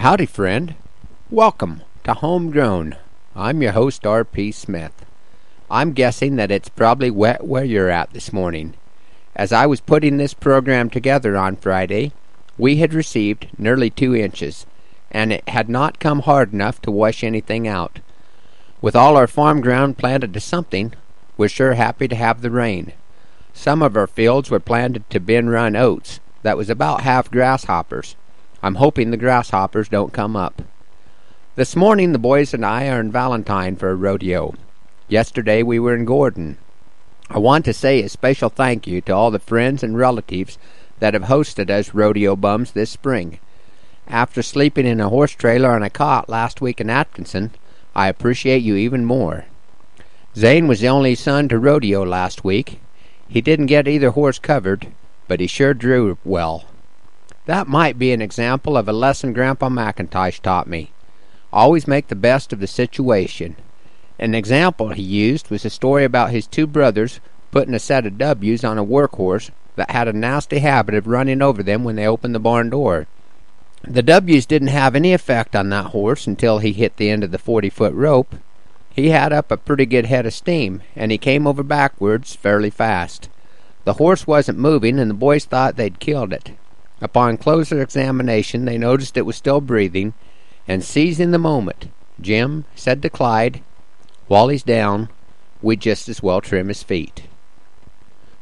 Howdy, friend. Welcome to Homegrown. I'm your host, R.P. Smith. I'm guessing that it's probably wet where you're at this morning. As I was putting this program together on Friday, we had received nearly two inches, and it had not come hard enough to wash anything out. With all our farm ground planted to something, we're sure happy to have the rain. Some of our fields were planted to bin run oats that was about half grasshoppers, I'm hoping the grasshoppers don't come up. This morning the boys and I are in Valentine for a rodeo. Yesterday we were in Gordon. I want to say a special thank you to all the friends and relatives that have hosted us rodeo bums this spring. After sleeping in a horse trailer on a cot last week in Atkinson, I appreciate you even more. Zane was the only son to rodeo last week. He didn't get either horse covered, but he sure drew well. That might be an example of a lesson Grandpa McIntosh taught me. Always make the best of the situation. An example he used was a story about his two brothers putting a set of W's on a workhorse that had a nasty habit of running over them when they opened the barn door. The W's didn't have any effect on that horse until he hit the end of the forty foot rope. He had up a pretty good head of steam, and he came over backwards fairly fast. The horse wasn't moving, and the boys thought they'd killed it. Upon closer examination they noticed it was still breathing, and seizing the moment, Jim said to Clyde, While he's down, we'd just as well trim his feet.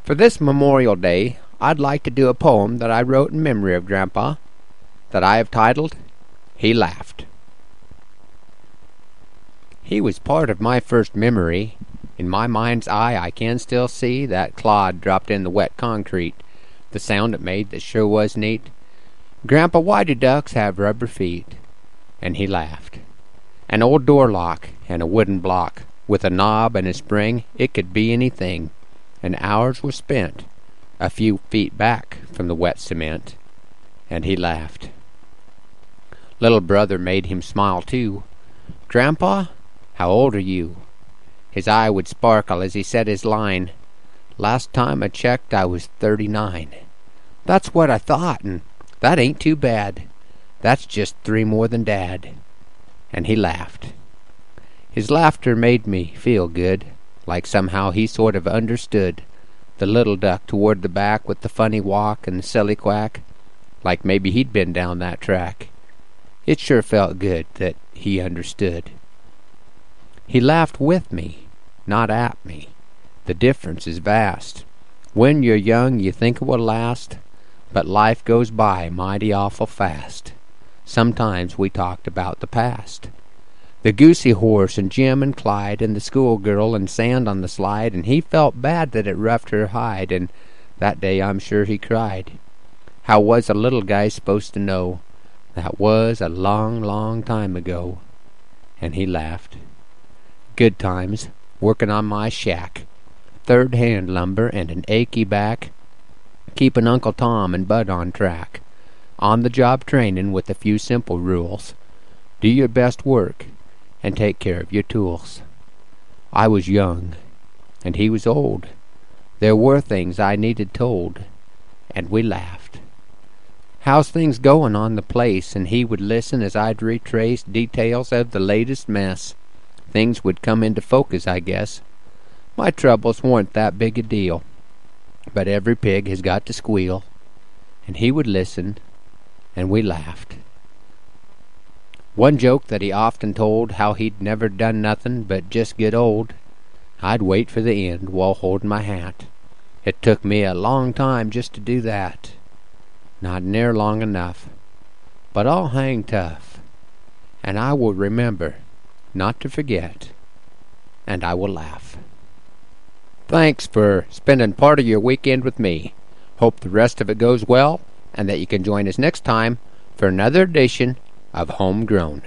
For this Memorial Day, I'd like to do a poem that I wrote in memory of Grandpa, that I have titled, He Laughed. He was part of my first memory. In my mind's eye I can still see that clod dropped in the wet concrete the sound it made that sure was neat. Grandpa, why do ducks have rubber feet? And he laughed. An old door lock and a wooden block, with a knob and a spring, it could be anything. And hours were spent a few feet back from the wet cement. And he laughed. Little brother made him smile too. Grandpa, how old are you? His eye would sparkle as he said his line. Last time I checked, I was thirty-nine. That's what I thought, and that ain't too bad. That's just three more than Dad. And he laughed. His laughter made me feel good, like somehow he sort of understood the little duck toward the back with the funny walk and the silly quack, like maybe he'd been down that track. It sure felt good that he understood. He laughed with me, not at me. The difference is vast. When you're young, you think it will last, but life goes by mighty awful fast. Sometimes we talked about the past. The goosey horse and Jim and Clyde and the schoolgirl and sand on the slide, and he felt bad that it roughed her hide, and that day I'm sure he cried. How was a little guy supposed to know? That was a long, long time ago. And he laughed. Good times, working on my shack third hand lumber and an achy back, keeping Uncle Tom and Bud on track. On the job training with a few simple rules. Do your best work and take care of your tools. I was young and he was old. There were things I needed told, and we laughed. How's things going on the place? And he would listen as I'd retrace details of the latest mess. Things would come into focus, I guess. My troubles weren't that big a deal, but every pig has got to squeal. And he would listen, and we laughed. One joke that he often told, how he'd never done nothing but just get old. I'd wait for the end while holdin' my hat. It took me a long time just to do that. Not near long enough. But I'll hang tough. And I will remember not to forget. And I will laugh. Thanks for spending part of your weekend with me. Hope the rest of it goes well and that you can join us next time for another edition of Homegrown.